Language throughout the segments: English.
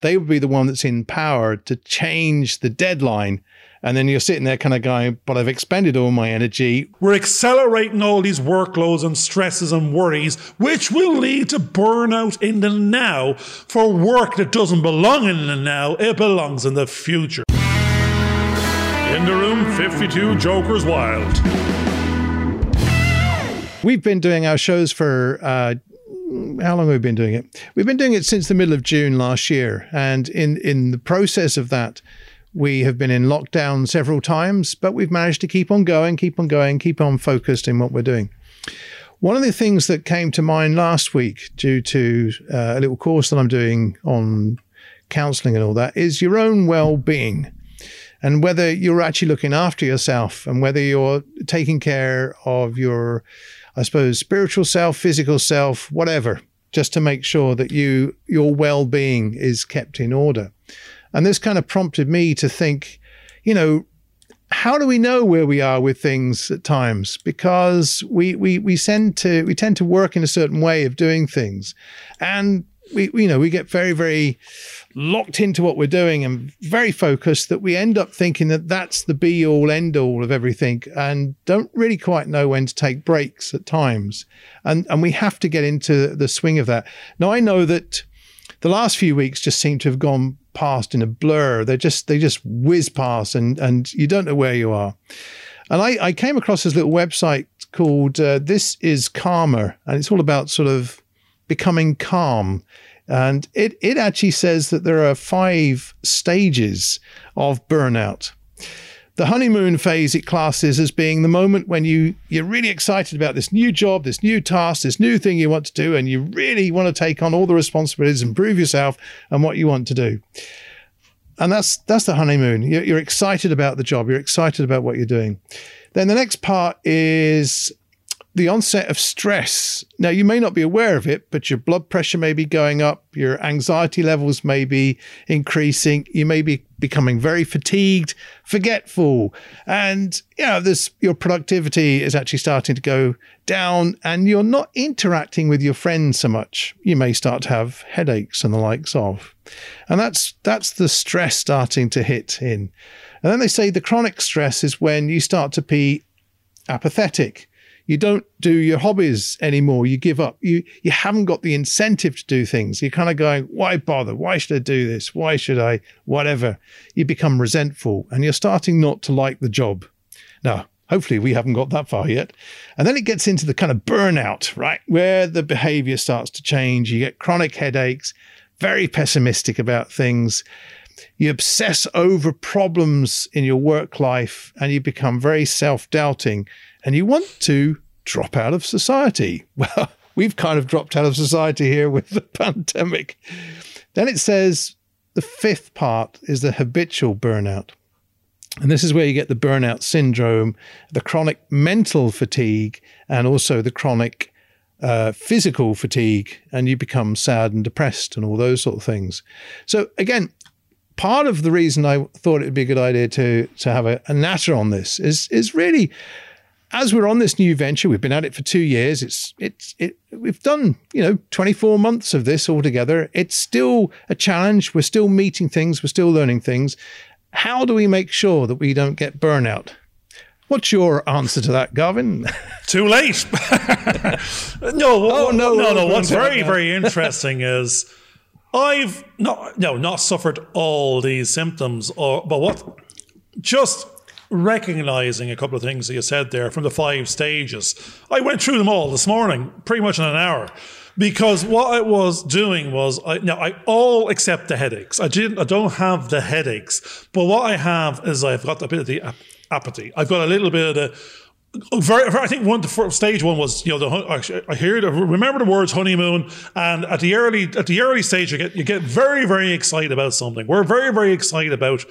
they would be the one that's in power to change the deadline. And then you're sitting there kind of going, but I've expended all my energy. We're accelerating all these workloads and stresses and worries, which will lead to burnout in the now for work that doesn't belong in the now, it belongs in the future. In the room, 52 Jokers Wild. We've been doing our shows for uh, how long have we been doing it? We've been doing it since the middle of June last year, and in in the process of that, we have been in lockdown several times, but we've managed to keep on going, keep on going, keep on focused in what we're doing. One of the things that came to mind last week, due to uh, a little course that I'm doing on counseling and all that, is your own well-being and whether you're actually looking after yourself and whether you're taking care of your I suppose, spiritual self, physical self, whatever, just to make sure that you your well-being is kept in order. And this kind of prompted me to think, you know, how do we know where we are with things at times? Because we we we tend to we tend to work in a certain way of doing things, and we you know we get very very locked into what we're doing and very focused that we end up thinking that that's the be all end all of everything and don't really quite know when to take breaks at times. And, and we have to get into the swing of that. Now, I know that the last few weeks just seem to have gone past in a blur. They just, they just whiz past and, and you don't know where you are. And I, I came across this little website called uh, This is Calm, and it's all about sort of becoming calm. And it, it actually says that there are five stages of burnout. The honeymoon phase it classes as being the moment when you, you're really excited about this new job, this new task, this new thing you want to do, and you really want to take on all the responsibilities and prove yourself and what you want to do. And that's that's the honeymoon. You're, you're excited about the job. You're excited about what you're doing. Then the next part is the onset of stress. Now, you may not be aware of it, but your blood pressure may be going up, your anxiety levels may be increasing, you may be becoming very fatigued, forgetful, and you know, this your productivity is actually starting to go down, and you're not interacting with your friends so much. You may start to have headaches and the likes of. And that's that's the stress starting to hit in. And then they say the chronic stress is when you start to be apathetic you don't do your hobbies anymore. You give up. You you haven't got the incentive to do things. You're kind of going, why bother? Why should I do this? Why should I? Whatever. You become resentful and you're starting not to like the job. Now, hopefully we haven't got that far yet. And then it gets into the kind of burnout, right? Where the behavior starts to change. You get chronic headaches, very pessimistic about things. You obsess over problems in your work life and you become very self doubting and you want to drop out of society. Well, we've kind of dropped out of society here with the pandemic. Then it says the fifth part is the habitual burnout. And this is where you get the burnout syndrome, the chronic mental fatigue, and also the chronic uh, physical fatigue, and you become sad and depressed and all those sort of things. So, again, part of the reason I thought it would be a good idea to, to have a, a natter on this is, is really as we're on this new venture, we've been at it for two years. It's it's it. We've done you know 24 months of this altogether. It's still a challenge. We're still meeting things. We're still learning things. How do we make sure that we don't get burnout? What's your answer to that, Garvin? Too late. no, oh, no, no, no. What's very, very interesting is I've not, no, not suffered all these symptoms, or but what just recognizing a couple of things that you said there from the five stages. I went through them all this morning, pretty much in an hour. Because what I was doing was, I, now I all accept the headaches. I didn't, I don't have the headaches, but what I have is I've got a bit of the apathy. I've got a little bit of the, very, I think one the stage one was you know the I hear the, remember the words honeymoon and at the early at the early stage you get you get very very excited about something. We're very very excited about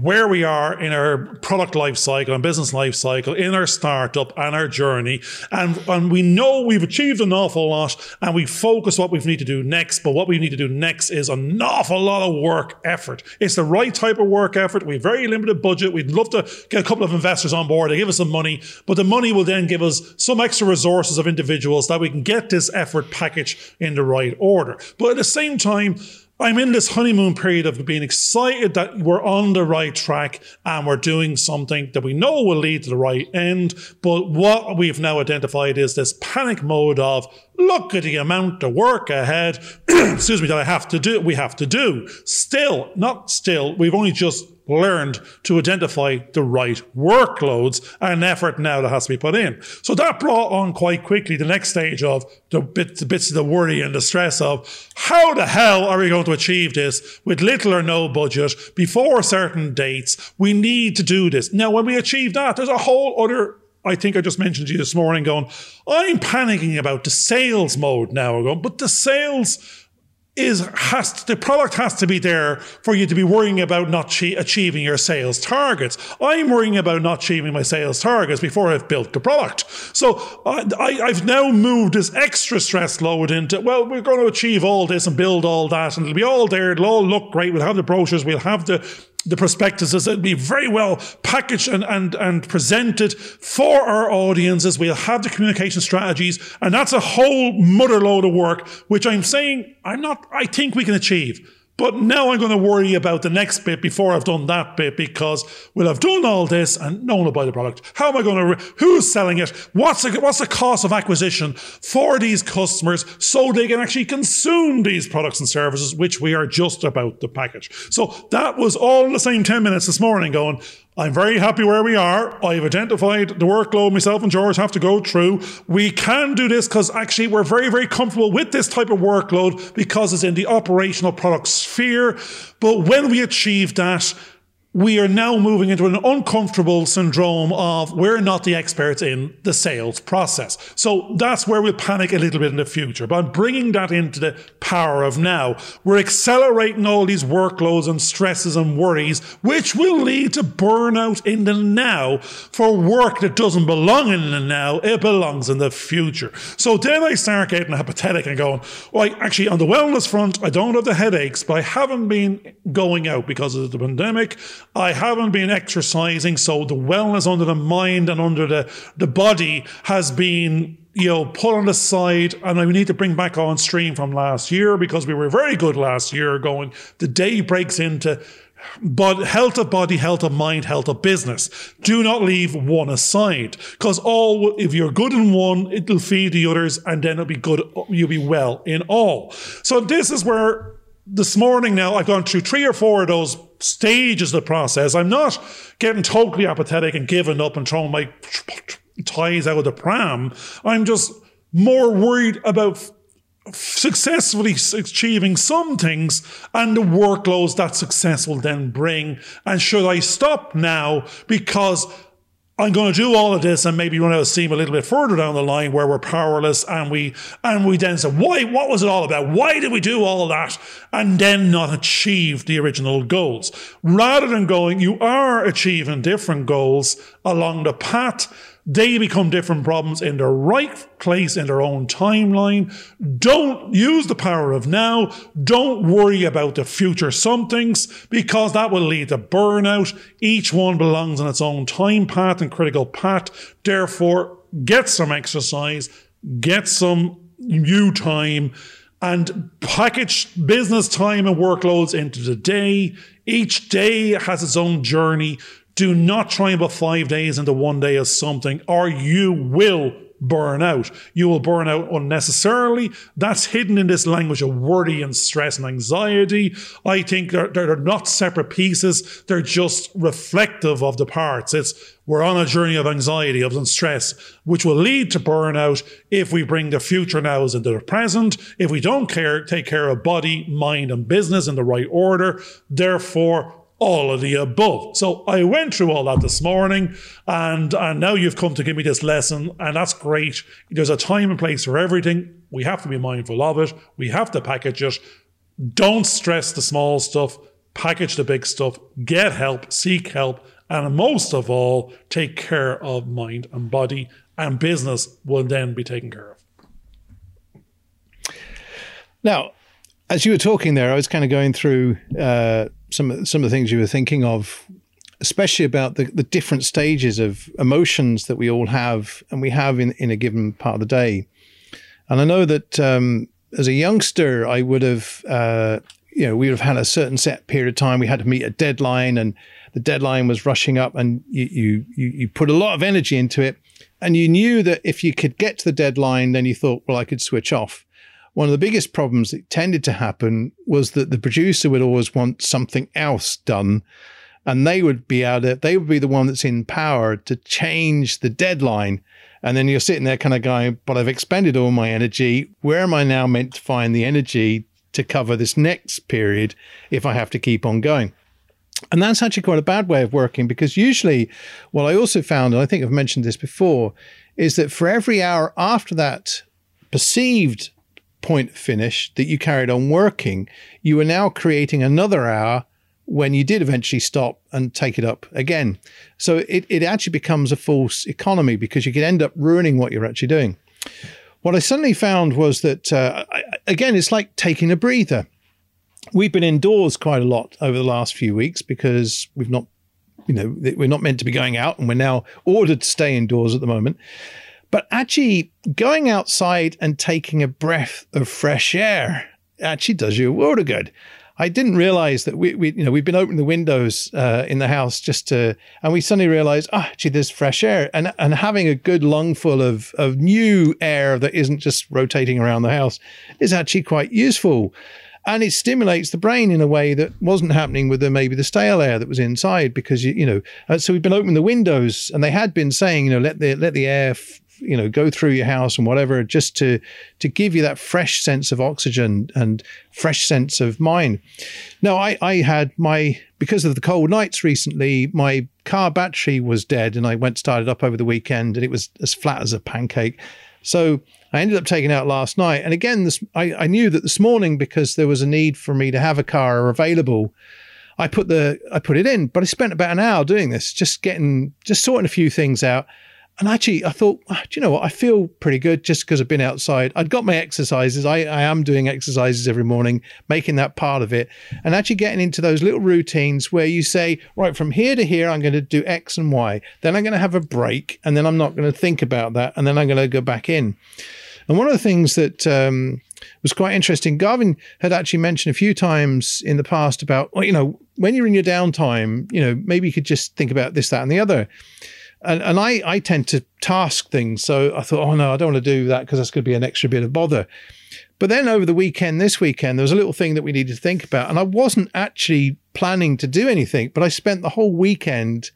where we are in our product life cycle and business life cycle, in our startup and our journey. And, and we know we've achieved an awful lot and we focus what we need to do next. But what we need to do next is an awful lot of work effort. It's the right type of work effort. We have very limited budget. We'd love to get a couple of investors on board. They give us some money, but the money will then give us some extra resources of individuals that we can get this effort package in the right order. But at the same time, I'm in this honeymoon period of being excited that we're on the right track and we're doing something that we know will lead to the right end. But what we've now identified is this panic mode of look at the amount of work ahead, excuse me, that I have to do, we have to do. Still, not still, we've only just learned to identify the right workloads and effort now that has to be put in. So that brought on quite quickly the next stage of the bits, the bits of the worry and the stress of how the hell are we going to achieve this with little or no budget before certain dates? We need to do this. Now, when we achieve that, there's a whole other I think I just mentioned to you this morning going, I'm panicking about the sales mode now. Going, but the sales is has to, the product has to be there for you to be worrying about not achieving your sales targets. I'm worrying about not achieving my sales targets before I've built the product. So I, have now moved this extra stress load into well, we're going to achieve all this and build all that, and it'll be all there. It'll all look great. We'll have the brochures. We'll have the the prospectuses will be very well packaged and, and, and presented for our audiences. We'll have the communication strategies, and that's a whole mother lode of work, which I'm saying I'm not, I think we can achieve. But now I'm going to worry about the next bit before I've done that bit because well, I've done all this and no one will buy the product. How am I going to, re- who's selling it? What's the, what's the cost of acquisition for these customers so they can actually consume these products and services, which we are just about to package. So that was all in the same 10 minutes this morning going, I'm very happy where we are. I've identified the workload myself and George have to go through. We can do this because actually we're very, very comfortable with this type of workload because it's in the operational product sphere. But when we achieve that, we are now moving into an uncomfortable syndrome of we're not the experts in the sales process. So that's where we'll panic a little bit in the future. But I'm bringing that into the power of now. We're accelerating all these workloads and stresses and worries, which will lead to burnout in the now for work that doesn't belong in the now. It belongs in the future. So then I start getting apathetic and going, well, actually on the wellness front, I don't have the headaches, but I haven't been going out because of the pandemic. I haven't been exercising, so the wellness under the mind and under the, the body has been you know, put on the side, and I need to bring back on stream from last year because we were very good last year. Going, the day breaks into but health of body, health of mind, health of business. Do not leave one aside because all, if you're good in one, it'll feed the others and then it'll be good, you'll be well in all. So this is where this morning now I've gone through three or four of those stages of the process. I'm not getting totally apathetic and giving up and throwing my ties out of the pram. I'm just more worried about successfully achieving some things and the workloads that success will then bring. And should I stop now because I'm going to do all of this and maybe run out of steam a little bit further down the line where we're powerless and we and we then say, why what was it all about? Why did we do all that? And then not achieve the original goals. Rather than going, you are achieving different goals along the path they become different problems in their right place in their own timeline. Don't use the power of now. Don't worry about the future somethings because that will lead to burnout. Each one belongs on its own time path and critical path. Therefore, get some exercise, get some new time and package business time and workloads into the day. Each day has its own journey. Do not try and put five days into one day as something, or you will burn out. You will burn out unnecessarily. That's hidden in this language of worry and stress and anxiety. I think they're, they're not separate pieces. They're just reflective of the parts. It's we're on a journey of anxiety, of stress, which will lead to burnout if we bring the future nows into the present, if we don't care, take care of body, mind, and business in the right order. Therefore, all of the above. So I went through all that this morning and, and now you've come to give me this lesson and that's great. There's a time and place for everything. We have to be mindful of it. We have to package it. Don't stress the small stuff. Package the big stuff. Get help. Seek help. And most of all, take care of mind and body and business will then be taken care of. Now, as you were talking there, I was kind of going through uh, some some of the things you were thinking of, especially about the, the different stages of emotions that we all have and we have in, in a given part of the day. And I know that um, as a youngster, I would have, uh, you know, we would have had a certain set period of time. We had to meet a deadline, and the deadline was rushing up, and you you you put a lot of energy into it, and you knew that if you could get to the deadline, then you thought, well, I could switch off. One of the biggest problems that tended to happen was that the producer would always want something else done and they would be able to they would be the one that's in power to change the deadline. And then you're sitting there kind of going but i've expended all my energy. Where am i now meant to find the energy to cover this next period if i have to keep on going? And that's actually quite a bad way of working because usually what i also found and i think i've mentioned this before is that for every hour after that perceived point finish that you carried on working you are now creating another hour when you did eventually stop and take it up again. So it, it actually becomes a false economy because you could end up ruining what you're actually doing. What I suddenly found was that, uh, again, it's like taking a breather. We've been indoors quite a lot over the last few weeks because we've not, you know, we're not meant to be going out and we're now ordered to stay indoors at the moment. But actually, going outside and taking a breath of fresh air actually does you a world of good. I didn't realize that we, we you know, we've been opening the windows uh, in the house just to, and we suddenly realized, oh, gee, there's fresh air, and and having a good lungful of of new air that isn't just rotating around the house is actually quite useful. And it stimulates the brain in a way that wasn't happening with the maybe the stale air that was inside because you you know so we've been opening the windows and they had been saying you know let the let the air f- you know go through your house and whatever just to to give you that fresh sense of oxygen and fresh sense of mind now i i had my because of the cold nights recently my car battery was dead and i went to start it up over the weekend and it was as flat as a pancake so I ended up taking out last night. And again, this, I, I knew that this morning because there was a need for me to have a car available. I put the I put it in, but I spent about an hour doing this, just getting just sorting a few things out. And actually, I thought, oh, do you know what? I feel pretty good just because I've been outside. I'd got my exercises. I, I am doing exercises every morning, making that part of it. And actually getting into those little routines where you say, right, from here to here, I'm going to do X and Y. Then I'm going to have a break. And then I'm not going to think about that. And then I'm going to go back in. And one of the things that um, was quite interesting, Garvin had actually mentioned a few times in the past about, well, you know, when you're in your downtime, you know, maybe you could just think about this, that, and the other and and I I tend to task things. So I thought, oh no, I don't want to do that because that's going to be an extra bit of bother. But then over the weekend, this weekend, there was a little thing that we needed to think about, and I wasn't actually planning to do anything, but I spent the whole weekend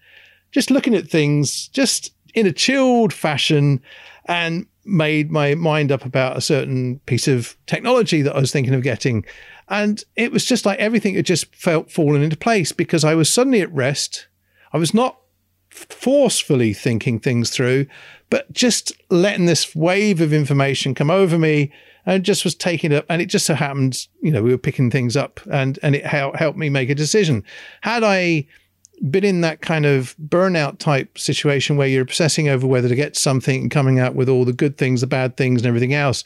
just looking at things, just in a chilled fashion, and made my mind up about a certain piece of technology that I was thinking of getting. And it was just like everything had just felt fallen into place because I was suddenly at rest. I was not forcefully thinking things through, but just letting this wave of information come over me and just was taking it and it just so happened you know we were picking things up and and it helped me make a decision. Had i been in that kind of burnout type situation where you're obsessing over whether to get something and coming out with all the good things the bad things and everything else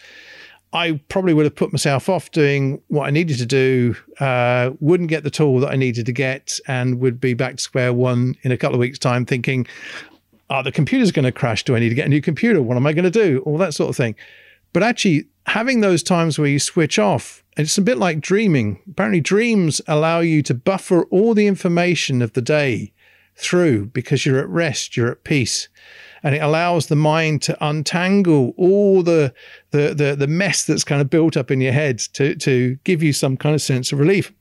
I probably would have put myself off doing what I needed to do, uh, wouldn't get the tool that I needed to get, and would be back to square one in a couple of weeks' time thinking, oh, the computer's going to crash. Do I need to get a new computer? What am I going to do? All that sort of thing. But actually, having those times where you switch off, it's a bit like dreaming. Apparently, dreams allow you to buffer all the information of the day through because you're at rest, you're at peace and it allows the mind to untangle all the, the the the, mess that's kind of built up in your head to to give you some kind of sense of relief.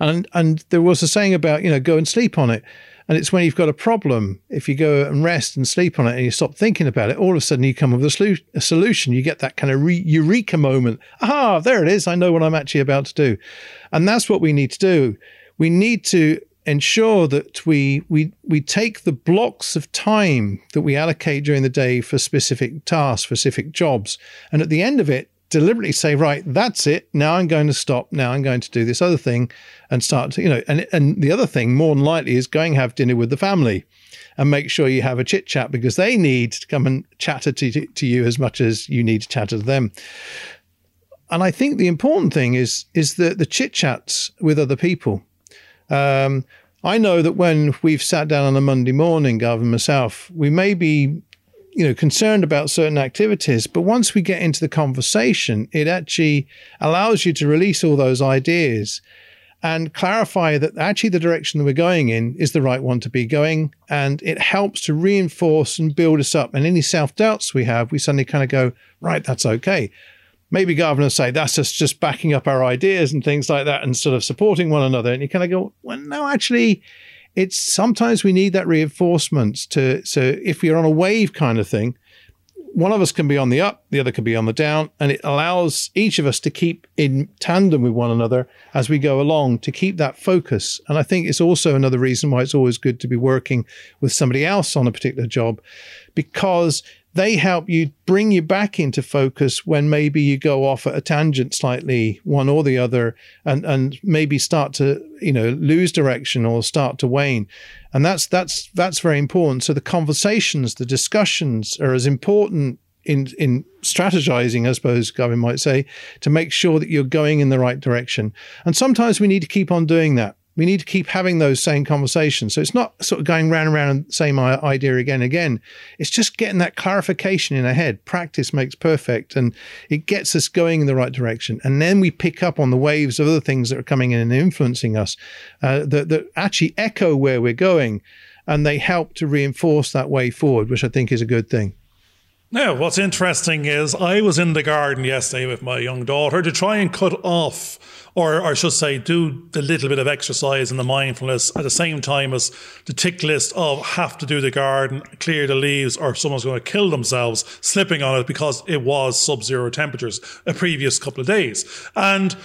And and there was a saying about you know go and sleep on it. And it's when you've got a problem, if you go and rest and sleep on it and you stop thinking about it, all of a sudden you come up with a, solu- a solution. You get that kind of re- eureka moment. Ah, there it is. I know what I'm actually about to do. And that's what we need to do. We need to ensure that we we we take the blocks of time that we allocate during the day for specific tasks, specific jobs, and at the end of it, deliberately say, right, that's it. Now I'm going to stop. Now I'm going to do this other thing, and start to you know. And and the other thing, more than likely, is going have dinner with the family. And make sure you have a chit chat because they need to come and chatter to, to you as much as you need to chatter to them and I think the important thing is is the the chit chats with other people. Um, I know that when we've sat down on a Monday morning, Garvin myself, we may be you know concerned about certain activities but once we get into the conversation it actually allows you to release all those ideas and clarify that actually the direction that we're going in is the right one to be going. And it helps to reinforce and build us up. And any self-doubts we have we suddenly kind of go right that's okay maybe governors say that's us just backing up our ideas and things like that and sort of supporting one another. And you kind of go well no actually it's sometimes we need that reinforcement to so if you're on a wave kind of thing one of us can be on the up the other can be on the down and it allows each of us to keep in tandem with one another as we go along to keep that focus. And i think it's also another reason why it's always good to be working with somebody else on a particular job because they help you bring you back into focus when maybe you go off at a tangent slightly one or the other and and maybe start to you know lose direction or start to wane. And that's that's that's very important. So the conversations the discussions are as important in in strategizing, I suppose Gavin might say, to make sure that you're going in the right direction. And sometimes we need to keep on doing that we need to keep having those same conversations. So it's not sort of going round and round the same idea again and again. It's just getting that clarification in our head. Practice makes perfect and it gets us going in the right direction. And then we pick up on the waves of other things that are coming in and influencing us uh, that, that actually echo where we're going and they help to reinforce that way forward, which I think is a good thing. Now, what's interesting is I was in the garden yesterday with my young daughter to try and cut off, or, I should say, do the little bit of exercise and the mindfulness at the same time as the tick list of have to do the garden, clear the leaves, or someone's going to kill themselves slipping on it because it was sub zero temperatures a previous couple of days. And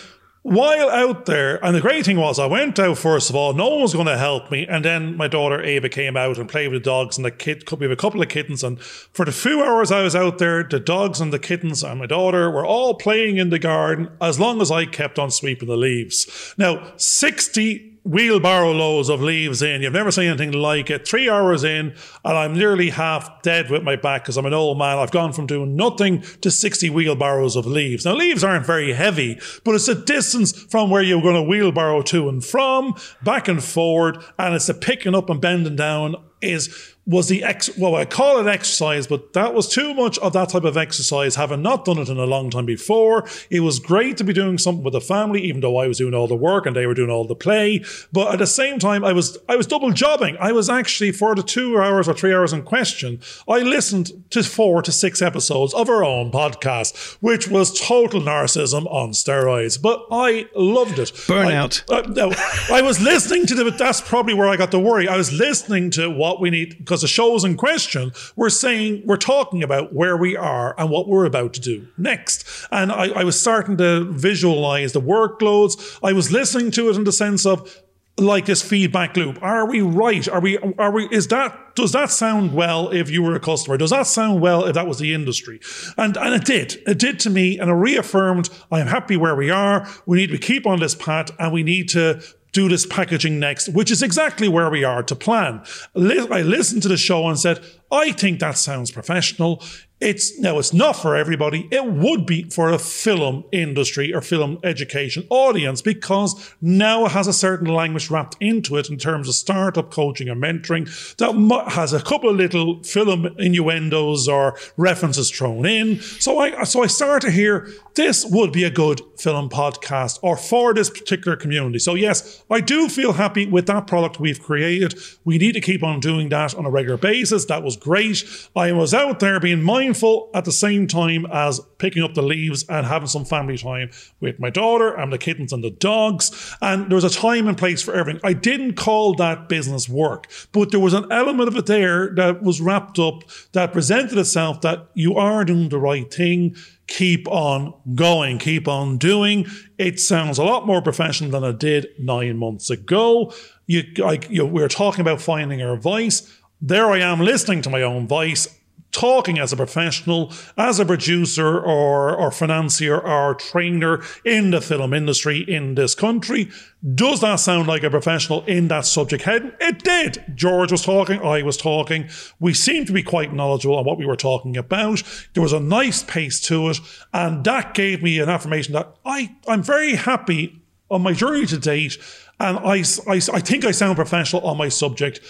while out there, and the great thing was, I went out first of all. No one was going to help me, and then my daughter Ava came out and played with the dogs and the kid. We have a couple of kittens, and for the few hours I was out there, the dogs and the kittens and my daughter were all playing in the garden as long as I kept on sweeping the leaves. Now, sixty wheelbarrow loads of leaves in. You've never seen anything like it. Three hours in, and I'm nearly half dead with my back because I'm an old man. I've gone from doing nothing to 60 wheelbarrows of leaves. Now, leaves aren't very heavy, but it's a distance from where you're going to wheelbarrow to and from, back and forward, and it's a picking up and bending down is was the ex well I call it exercise, but that was too much of that type of exercise, having not done it in a long time before. It was great to be doing something with the family, even though I was doing all the work and they were doing all the play. But at the same time, I was I was double jobbing. I was actually for the two hours or three hours in question, I listened to four to six episodes of our own podcast, which was total narcissism on steroids. But I loved it. Burnout. I, uh, no, I was listening to the that's probably where I got the worry. I was listening to what we need because the shows in question we're saying we're talking about where we are and what we're about to do next. And I, I was starting to visualize the workloads. I was listening to it in the sense of like this feedback loop. Are we right? Are we are we is that does that sound well if you were a customer? Does that sound well if that was the industry? And and it did. It did to me and it reaffirmed i am happy where we are. We need to keep on this path and we need to do this packaging next, which is exactly where we are to plan. I listened to the show and said, I think that sounds professional. It's no, it's not for everybody. It would be for a film industry or film education audience because now it has a certain language wrapped into it in terms of startup coaching and mentoring that has a couple of little film innuendos or references thrown in. So I, so I start to hear this would be a good film podcast or for this particular community. So yes, I do feel happy with that product we've created. We need to keep on doing that on a regular basis. That was great. I was out there being mindful at the same time as picking up the leaves and having some family time with my daughter and the kittens and the dogs. And there was a time and place for everything. I didn't call that business work, but there was an element of it there that was wrapped up that presented itself that you are doing the right thing keep on going, keep on doing. It sounds a lot more professional than it did nine months ago. You, like, you, we are talking about finding our voice. There I am listening to my own voice talking as a professional, as a producer or, or financier or trainer in the film industry in this country. Does that sound like a professional in that subject head? It did. George was talking, I was talking. We seemed to be quite knowledgeable on what we were talking about. There was a nice pace to it, and that gave me an affirmation that I, I'm very happy on my journey to date, and I, I, I think I sound professional on my subject.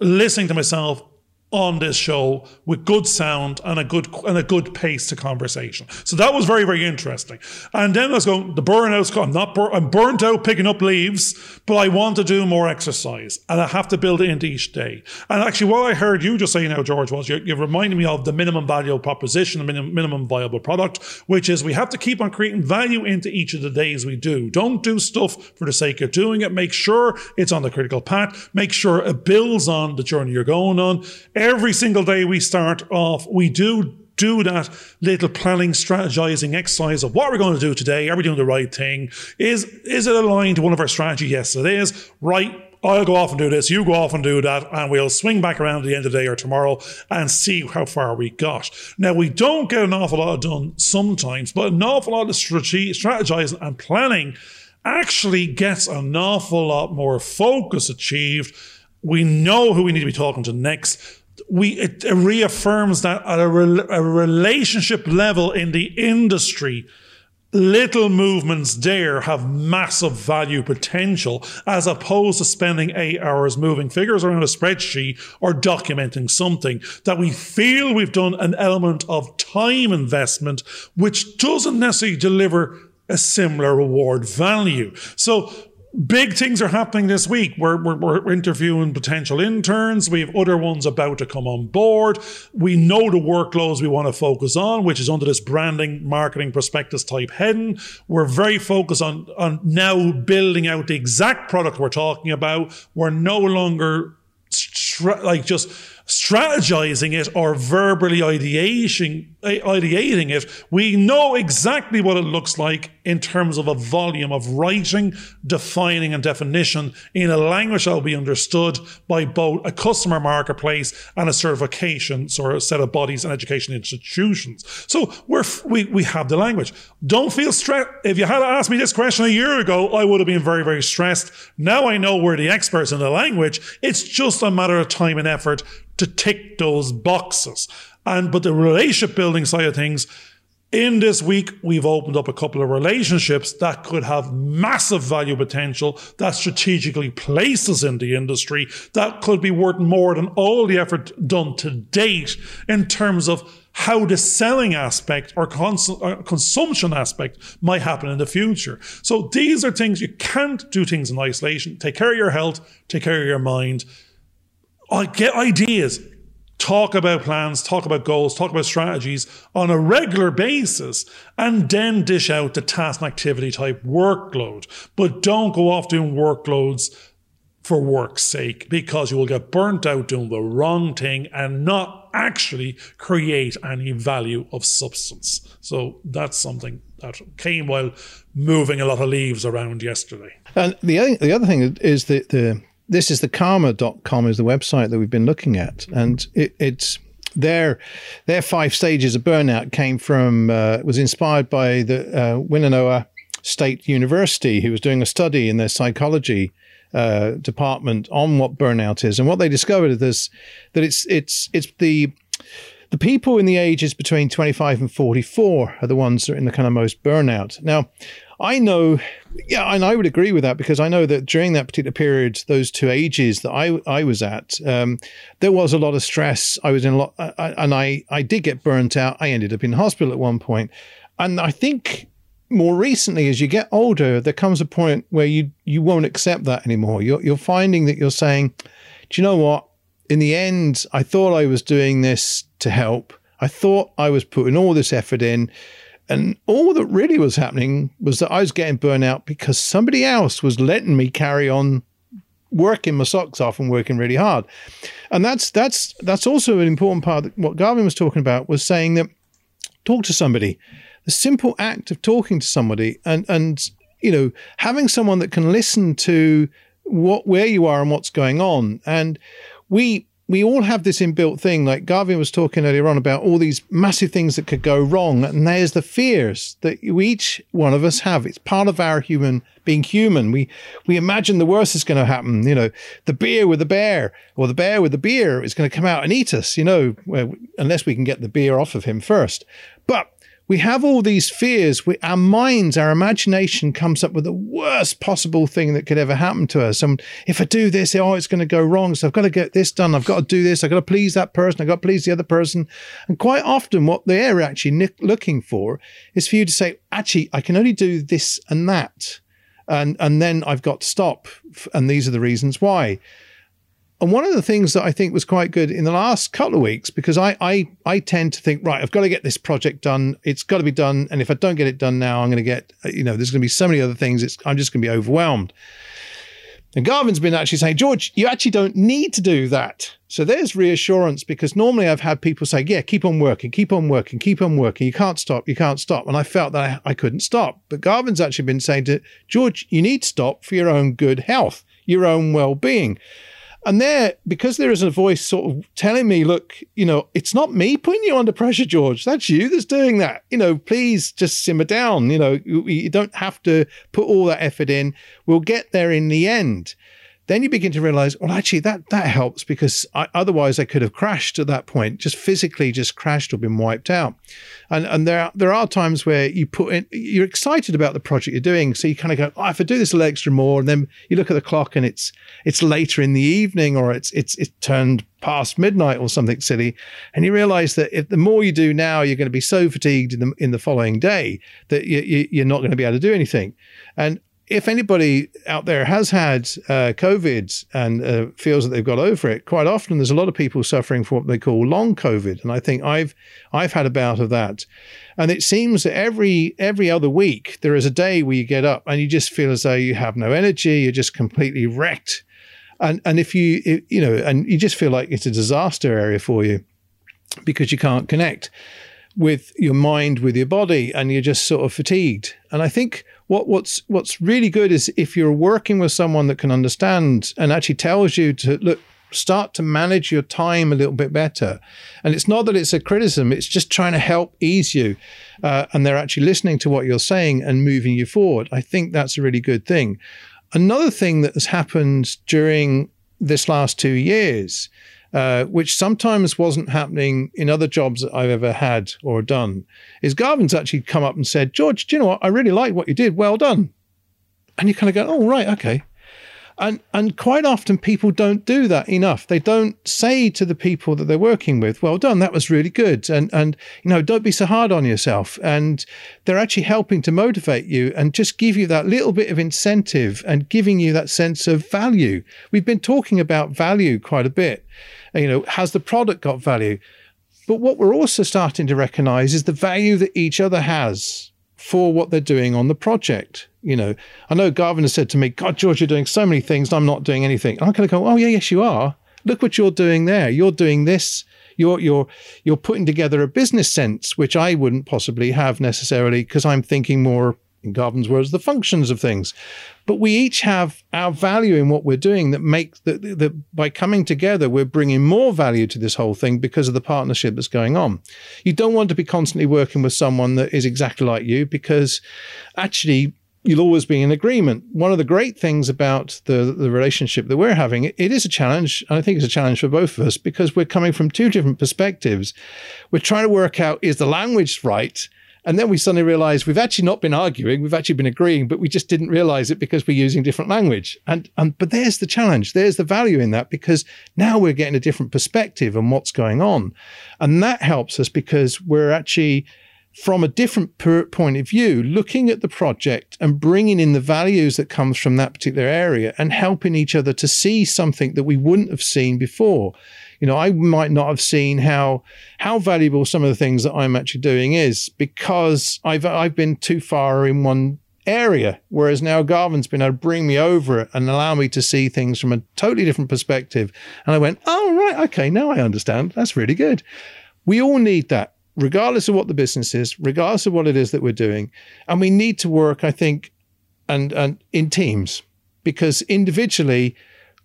Listening to myself, on this show with good sound and a good and a good pace to conversation. So that was very very interesting. And then I was going the burnout's I'm not bur- I'm burnt out picking up leaves, but I want to do more exercise and I have to build it into each day. And actually, what I heard you just say now, George, was you, you reminded me of the minimum value proposition, the minimum, minimum viable product, which is we have to keep on creating value into each of the days we do. Don't do stuff for the sake of doing it. Make sure it's on the critical path. Make sure it builds on the journey you're going on every single day we start off, we do do that little planning, strategizing exercise of what we're going to do today. Are we doing the right thing? Is is it aligned to one of our strategy? Yes, it is. Right. I'll go off and do this. You go off and do that, and we'll swing back around at the end of the day or tomorrow and see how far we got. Now we don't get an awful lot done sometimes, but an awful lot of strategizing and planning actually gets an awful lot more focus achieved. We know who we need to be talking to next we it reaffirms that at a, re, a relationship level in the industry little movements there have massive value potential as opposed to spending eight hours moving figures around a spreadsheet or documenting something that we feel we've done an element of time investment, which doesn't necessarily deliver a similar reward value. So big things are happening this week. We're, we're, we're, interviewing potential interns. We have other ones about to come on board. We know the workloads we want to focus on, which is under this branding, marketing, prospectus type heading. We're very focused on, on now building out the exact product we're talking about. We're no longer like just strategizing it or verbally ideating, ideating it, we know exactly what it looks like in terms of a volume of writing, defining, and definition in a language that will be understood by both a customer marketplace and a certification or a set of bodies and education institutions. So we're, we, we have the language. Don't feel stressed. If you had asked me this question a year ago, I would have been very, very stressed. Now I know we're the experts in the language. It's just a matter of time and effort to tick those boxes. And but the relationship building side of things, in this week, we've opened up a couple of relationships that could have massive value potential that strategically places in the industry that could be worth more than all the effort done to date in terms of how the selling aspect or, cons- or consumption aspect might happen in the future. So these are things you can't do things in isolation. Take care of your health, take care of your mind I get ideas, talk about plans, talk about goals, talk about strategies on a regular basis, and then dish out the task and activity type workload. But don't go off doing workloads for work's sake because you will get burnt out doing the wrong thing and not actually create any value of substance. So that's something that came while moving a lot of leaves around yesterday. And the the other thing is that the this is the karma.com is the website that we've been looking at. And it, it's their their five stages of burnout came from uh, was inspired by the uh, Winona State University, who was doing a study in their psychology uh, department on what burnout is, and what they discovered is that it's it's it's the the people in the ages between 25 and 44 are the ones that are in the kind of most burnout. Now, I know, yeah, and I would agree with that because I know that during that particular period, those two ages that I I was at, um, there was a lot of stress. I was in a lot, I, and I I did get burnt out. I ended up in hospital at one point, and I think more recently, as you get older, there comes a point where you you won't accept that anymore. You're you're finding that you're saying, do you know what? In the end, I thought I was doing this to help. I thought I was putting all this effort in and all that really was happening was that I was getting burnt out because somebody else was letting me carry on working my socks off and working really hard. And that's that's that's also an important part of what Garvin was talking about was saying that talk to somebody. The simple act of talking to somebody and and you know having someone that can listen to what where you are and what's going on. And we we all have this inbuilt thing. Like Garvin was talking earlier on about all these massive things that could go wrong. And there's the fears that each one of us have. It's part of our human being human. We, we imagine the worst is going to happen. You know, the beer with the bear or the bear with the beer is going to come out and eat us, you know, unless we can get the beer off of him first. But we have all these fears. We, our minds, our imagination comes up with the worst possible thing that could ever happen to us. And if I do this, oh, it's going to go wrong. So I've got to get this done. I've got to do this. I've got to please that person. I've got to please the other person. And quite often, what they're actually looking for is for you to say, actually, I can only do this and that. And, and then I've got to stop. And these are the reasons why. And one of the things that I think was quite good in the last couple of weeks, because I, I, I tend to think, right, I've got to get this project done. It's got to be done. And if I don't get it done now, I'm going to get, uh, you know, there's going to be so many other things. It's, I'm just going to be overwhelmed. And Garvin's been actually saying, George, you actually don't need to do that. So there's reassurance because normally I've had people say, yeah, keep on working, keep on working, keep on working. You can't stop, you can't stop. And I felt that I, I couldn't stop. But Garvin's actually been saying to George, you need to stop for your own good health, your own well being. And there, because there is a voice sort of telling me, look, you know, it's not me putting you under pressure, George. That's you that's doing that. You know, please just simmer down. You know, you, you don't have to put all that effort in. We'll get there in the end then you begin to realize, well, actually, that that helps because I, otherwise I could have crashed at that point, just physically just crashed or been wiped out. And and there are, there are times where you put in, you're excited about the project you're doing, so you kind of go, oh, if I do this a little extra more, and then you look at the clock and it's it's later in the evening or it's it's it's turned past midnight or something silly, and you realize that if the more you do now, you're going to be so fatigued in the in the following day that you, you, you're not going to be able to do anything. And if anybody out there has had uh, COVID and uh, feels that they've got over it, quite often there's a lot of people suffering from what they call long COVID, and I think I've I've had a bout of that. And it seems that every every other week there is a day where you get up and you just feel as though you have no energy, you're just completely wrecked, and and if you if, you know, and you just feel like it's a disaster area for you because you can't connect with your mind with your body and you're just sort of fatigued. And I think what what's what's really good is if you're working with someone that can understand and actually tells you to look start to manage your time a little bit better. And it's not that it's a criticism it's just trying to help ease you uh, and they're actually listening to what you're saying and moving you forward. I think that's a really good thing. Another thing that has happened during this last two years uh, which sometimes wasn't happening in other jobs that I've ever had or done, is Garvin's actually come up and said, George, do you know what? I really like what you did. Well done. And you kind of go, oh, right, okay. And and quite often people don't do that enough. They don't say to the people that they're working with, "Well done, that was really good," and and you know, don't be so hard on yourself. And they're actually helping to motivate you and just give you that little bit of incentive and giving you that sense of value. We've been talking about value quite a bit you know, has the product got value? But what we're also starting to recognize is the value that each other has for what they're doing on the project. You know, I know Garvin has said to me, God, George, you're doing so many things, I'm not doing anything. And I'm going to go, oh, yeah, yes, you are. Look what you're doing there. You're doing this. You're, you're, you're putting together a business sense, which I wouldn't possibly have necessarily because I'm thinking more in Garvin's words, the functions of things. But we each have our value in what we're doing that makes that, that by coming together, we're bringing more value to this whole thing because of the partnership that's going on. You don't want to be constantly working with someone that is exactly like you because actually you'll always be in agreement. One of the great things about the, the relationship that we're having, it is a challenge. And I think it's a challenge for both of us because we're coming from two different perspectives. We're trying to work out is the language right? And then we suddenly realized we've actually not been arguing, we've actually been agreeing, but we just didn't realize it because we're using different language. And, and but there's the challenge. There's the value in that because now we're getting a different perspective on what's going on. And that helps us because we're actually from a different point of view, looking at the project and bringing in the values that comes from that particular area and helping each other to see something that we wouldn't have seen before you know, I might not have seen how how valuable some of the things that I'm actually doing is because I've I've been too far in one area, whereas now Garvin's been able to bring me over it and allow me to see things from a totally different perspective. And I went, oh right, okay, now I understand. That's really good. We all need that, regardless of what the business is, regardless of what it is that we're doing, and we need to work, I think, and and in teams because individually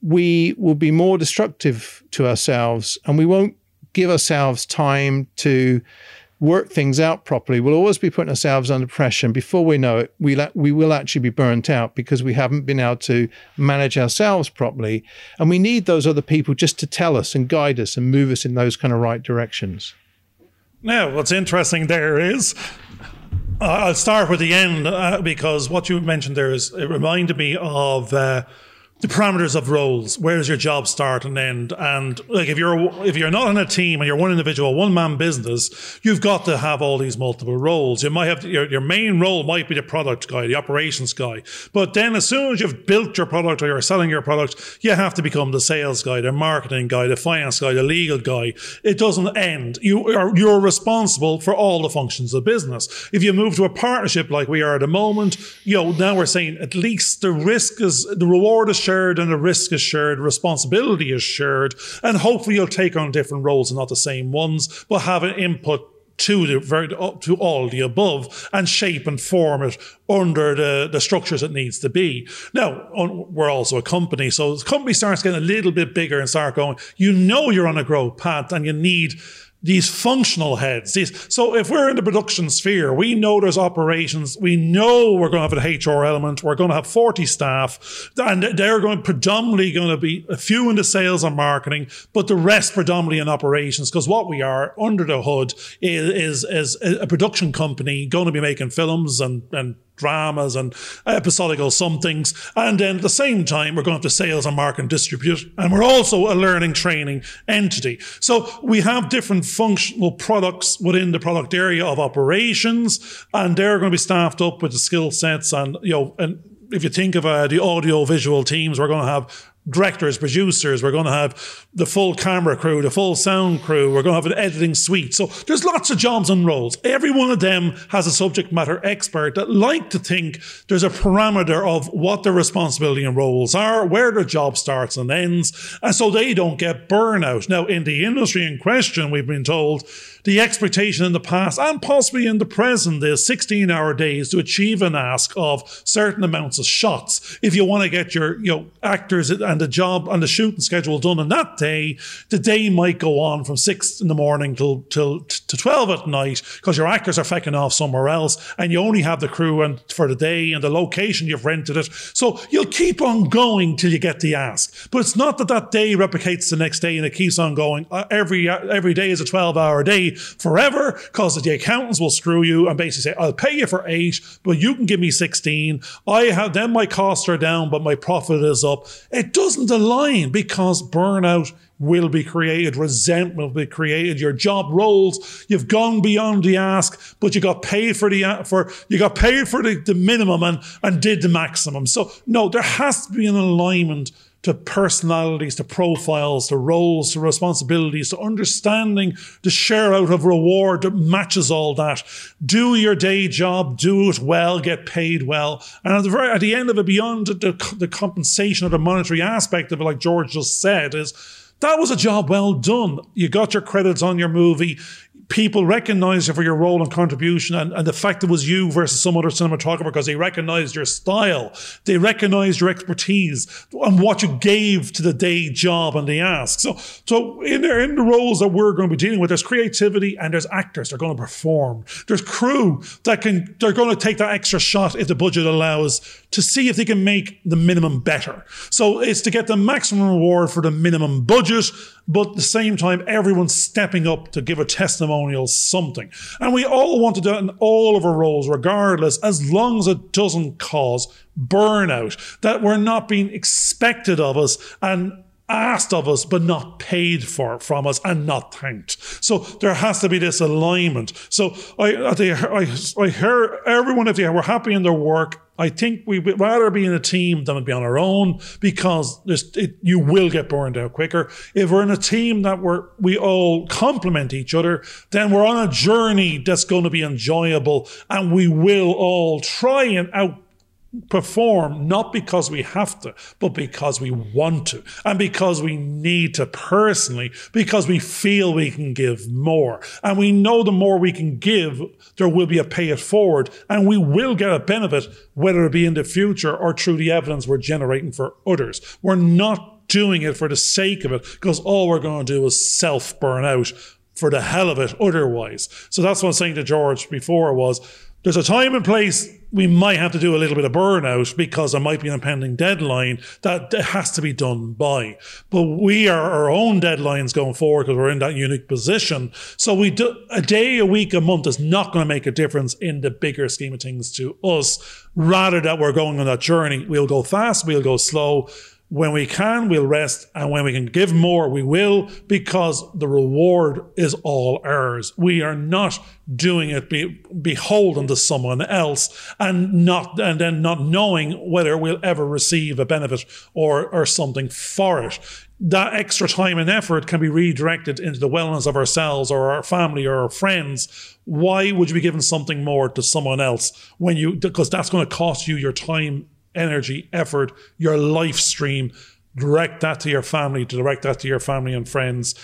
we will be more destructive to ourselves and we won't give ourselves time to work things out properly. We'll always be putting ourselves under pressure. And before we know it, we, la- we will actually be burnt out because we haven't been able to manage ourselves properly. And we need those other people just to tell us and guide us and move us in those kind of right directions. Now, what's interesting there is uh, I'll start with the end uh, because what you mentioned there is it reminded me of uh, the parameters of roles. Where does your job start and end? And like if you're if you're not in a team and you're one individual, one man business, you've got to have all these multiple roles. You might have your, your main role might be the product guy, the operations guy, but then as soon as you've built your product or you're selling your product, you have to become the sales guy, the marketing guy, the finance guy, the legal guy. It doesn't end. You are you're responsible for all the functions of business. If you move to a partnership like we are at the moment, you know now we're saying at least the risk is the reward is shared and the risk is shared, responsibility is shared, and hopefully you'll take on different roles and not the same ones, but have an input to the very to all the above and shape and form it under the, the structures it needs to be. Now we're also a company, so the company starts getting a little bit bigger and start going. You know you're on a growth path, and you need these functional heads. These, so if we're in the production sphere, we know there's operations. We know we're going to have an HR element. We're going to have 40 staff and they're going predominantly going to be a few in the sales and marketing, but the rest predominantly in operations. Because what we are under the hood is, is, is a production company going to be making films and, and dramas and episodical somethings. And then at the same time, we're going to sales and market and distribute. And we're also a learning training entity. So we have different functional products within the product area of operations, and they're going to be staffed up with the skill sets and, you know, and if you think of uh, the audio visual teams, we're going to have directors, producers. We're going to have the full camera crew, the full sound crew. We're going to have an editing suite. So there's lots of jobs and roles. Every one of them has a subject matter expert that like to think there's a parameter of what their responsibility and roles are, where their job starts and ends, and so they don't get burnout. Now, in the industry in question, we've been told the expectation in the past and possibly in the present is 16 hour days to achieve an ask of certain amounts of shots. If you want to get your you know actors and the job and the shooting schedule done on that day, the day might go on from six in the morning till till to 12 at night because your actors are fecking off somewhere else and you only have the crew and for the day and the location you've rented it. So you'll keep on going till you get the ask. But it's not that that day replicates the next day and it keeps on going. Uh, every every day is a 12 hour day forever because the accountants will screw you and basically say, I'll pay you for eight, but you can give me 16. I have, then my costs are down, but my profit is up. It doesn't align because burnout will be created, resentment will be created. Your job roles, you've gone beyond the ask, but you got paid for the for you got paid for the, the minimum and and did the maximum. So no, there has to be an alignment to personalities, to profiles, to roles, to responsibilities, to understanding the share out of reward that matches all that. Do your day job, do it well, get paid well. And at the very, at the end of it, beyond the, the compensation or the monetary aspect of it, like George just said, is that was a job well done. You got your credits on your movie people recognize you for your role and contribution and, and the fact it was you versus some other cinematographer because they recognized your style. They recognized your expertise and what you gave to the day job and the ask. So, so in, there, in the roles that we're going to be dealing with, there's creativity and there's actors that are going to perform. There's crew that can, they're going to take that extra shot if the budget allows to see if they can make the minimum better. So it's to get the maximum reward for the minimum budget, but at the same time, everyone's stepping up to give a testimonial something. And we all want to do it in all of our roles, regardless, as long as it doesn't cause burnout, that we're not being expected of us and asked of us but not paid for from us and not thanked. So there has to be this alignment. So I I I, hear everyone if they were happy in their work. I think we would rather be in a team than be on our own because it, you will get burned out quicker. If we're in a team that we're, we all complement each other, then we're on a journey that's going to be enjoyable and we will all try and out perform not because we have to, but because we want to, and because we need to personally, because we feel we can give more. And we know the more we can give, there will be a pay it forward, and we will get a benefit, whether it be in the future or through the evidence we're generating for others. We're not doing it for the sake of it, because all we're going to do is self burn out for the hell of it otherwise. So that's what I was saying to George before was there's a time and place we might have to do a little bit of burnout because there might be an impending deadline that has to be done by. But we are our own deadlines going forward because we're in that unique position. So we do a day, a week, a month is not going to make a difference in the bigger scheme of things to us. Rather that we're going on that journey, we'll go fast, we'll go slow when we can, we'll rest. And when we can give more, we will, because the reward is all ours. We are not doing it be, beholden to someone else and not, and then not knowing whether we'll ever receive a benefit or, or something for it. That extra time and effort can be redirected into the wellness of ourselves or our family or our friends. Why would you be giving something more to someone else when you, because that's going to cost you your time energy, effort, your life stream. Direct that to your family, direct that to your family and friends,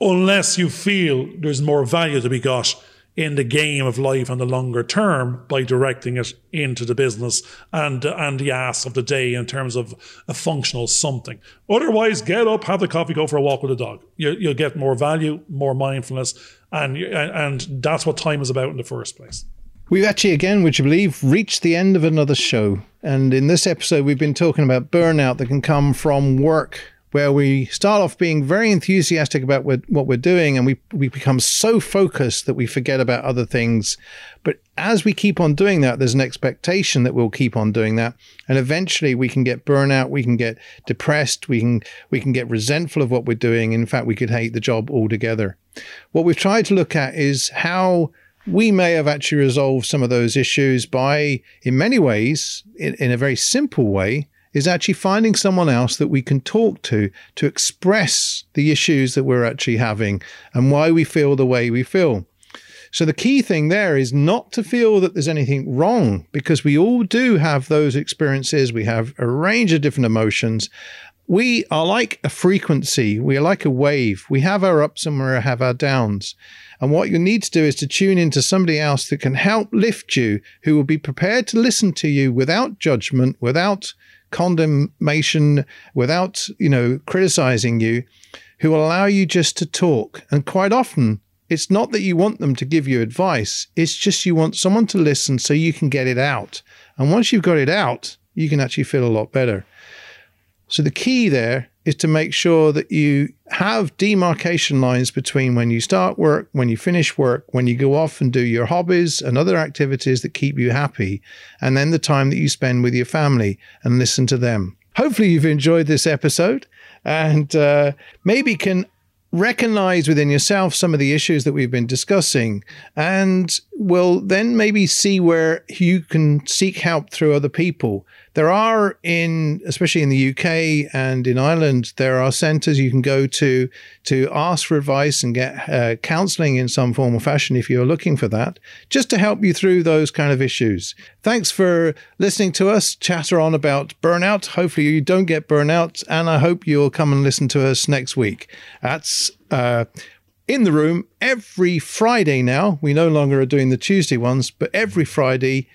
unless you feel there's more value to be got in the game of life on the longer term by directing it into the business and and the ass of the day in terms of a functional something. Otherwise, get up, have the coffee, go for a walk with a dog. You, you'll get more value, more mindfulness, and and that's what time is about in the first place. We've actually, again, would you believe, reached the end of another show. And in this episode, we've been talking about burnout that can come from work, where we start off being very enthusiastic about what we're doing and we, we become so focused that we forget about other things. But as we keep on doing that, there's an expectation that we'll keep on doing that. And eventually we can get burnout, we can get depressed, we can, we can get resentful of what we're doing. In fact, we could hate the job altogether. What we've tried to look at is how we may have actually resolved some of those issues by, in many ways, in, in, a very simple way, is actually finding someone else that we can talk to to express the issues that we're actually having and why we feel the way we feel. So the key thing there is not to feel that there's anything wrong because we all do have those experiences. We have a range of different emotions. We are like a frequency. We are like a wave. We have our ups and we have our downs. And what you need to do is to tune into somebody else that can help lift you, who will be prepared to listen to you without judgment, without condemnation, without, you know, criticizing you, who will allow you just to talk. And quite often, it's not that you want them to give you advice, it's just you want someone to listen so you can get it out. And once you've got it out, you can actually feel a lot better. So the key there is to make sure that you have demarcation lines between when you start work, when you finish work, when you go off and do your hobbies and other activities that keep you happy, and then the time that you spend with your family and listen to them. Hopefully, you've enjoyed this episode and uh, maybe can recognize within yourself some of the issues that we've been discussing and will then maybe see where you can seek help through other people there are in, especially in the UK and in Ireland, there are centres you can go to to ask for advice and get uh, counselling in some form or fashion if you're looking for that, just to help you through those kind of issues. Thanks for listening to us chatter on about burnout. Hopefully you don't get burnout, and I hope you'll come and listen to us next week. That's. Uh, in the room every Friday now. We no longer are doing the Tuesday ones, but every Friday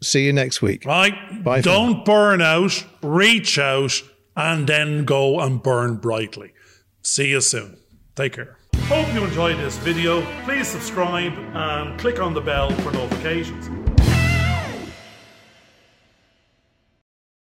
See you next week. Right. Bye. Don't burn out, reach out, and then go and burn brightly. See you soon. Take care. Hope you enjoyed this video. Please subscribe and click on the bell for notifications.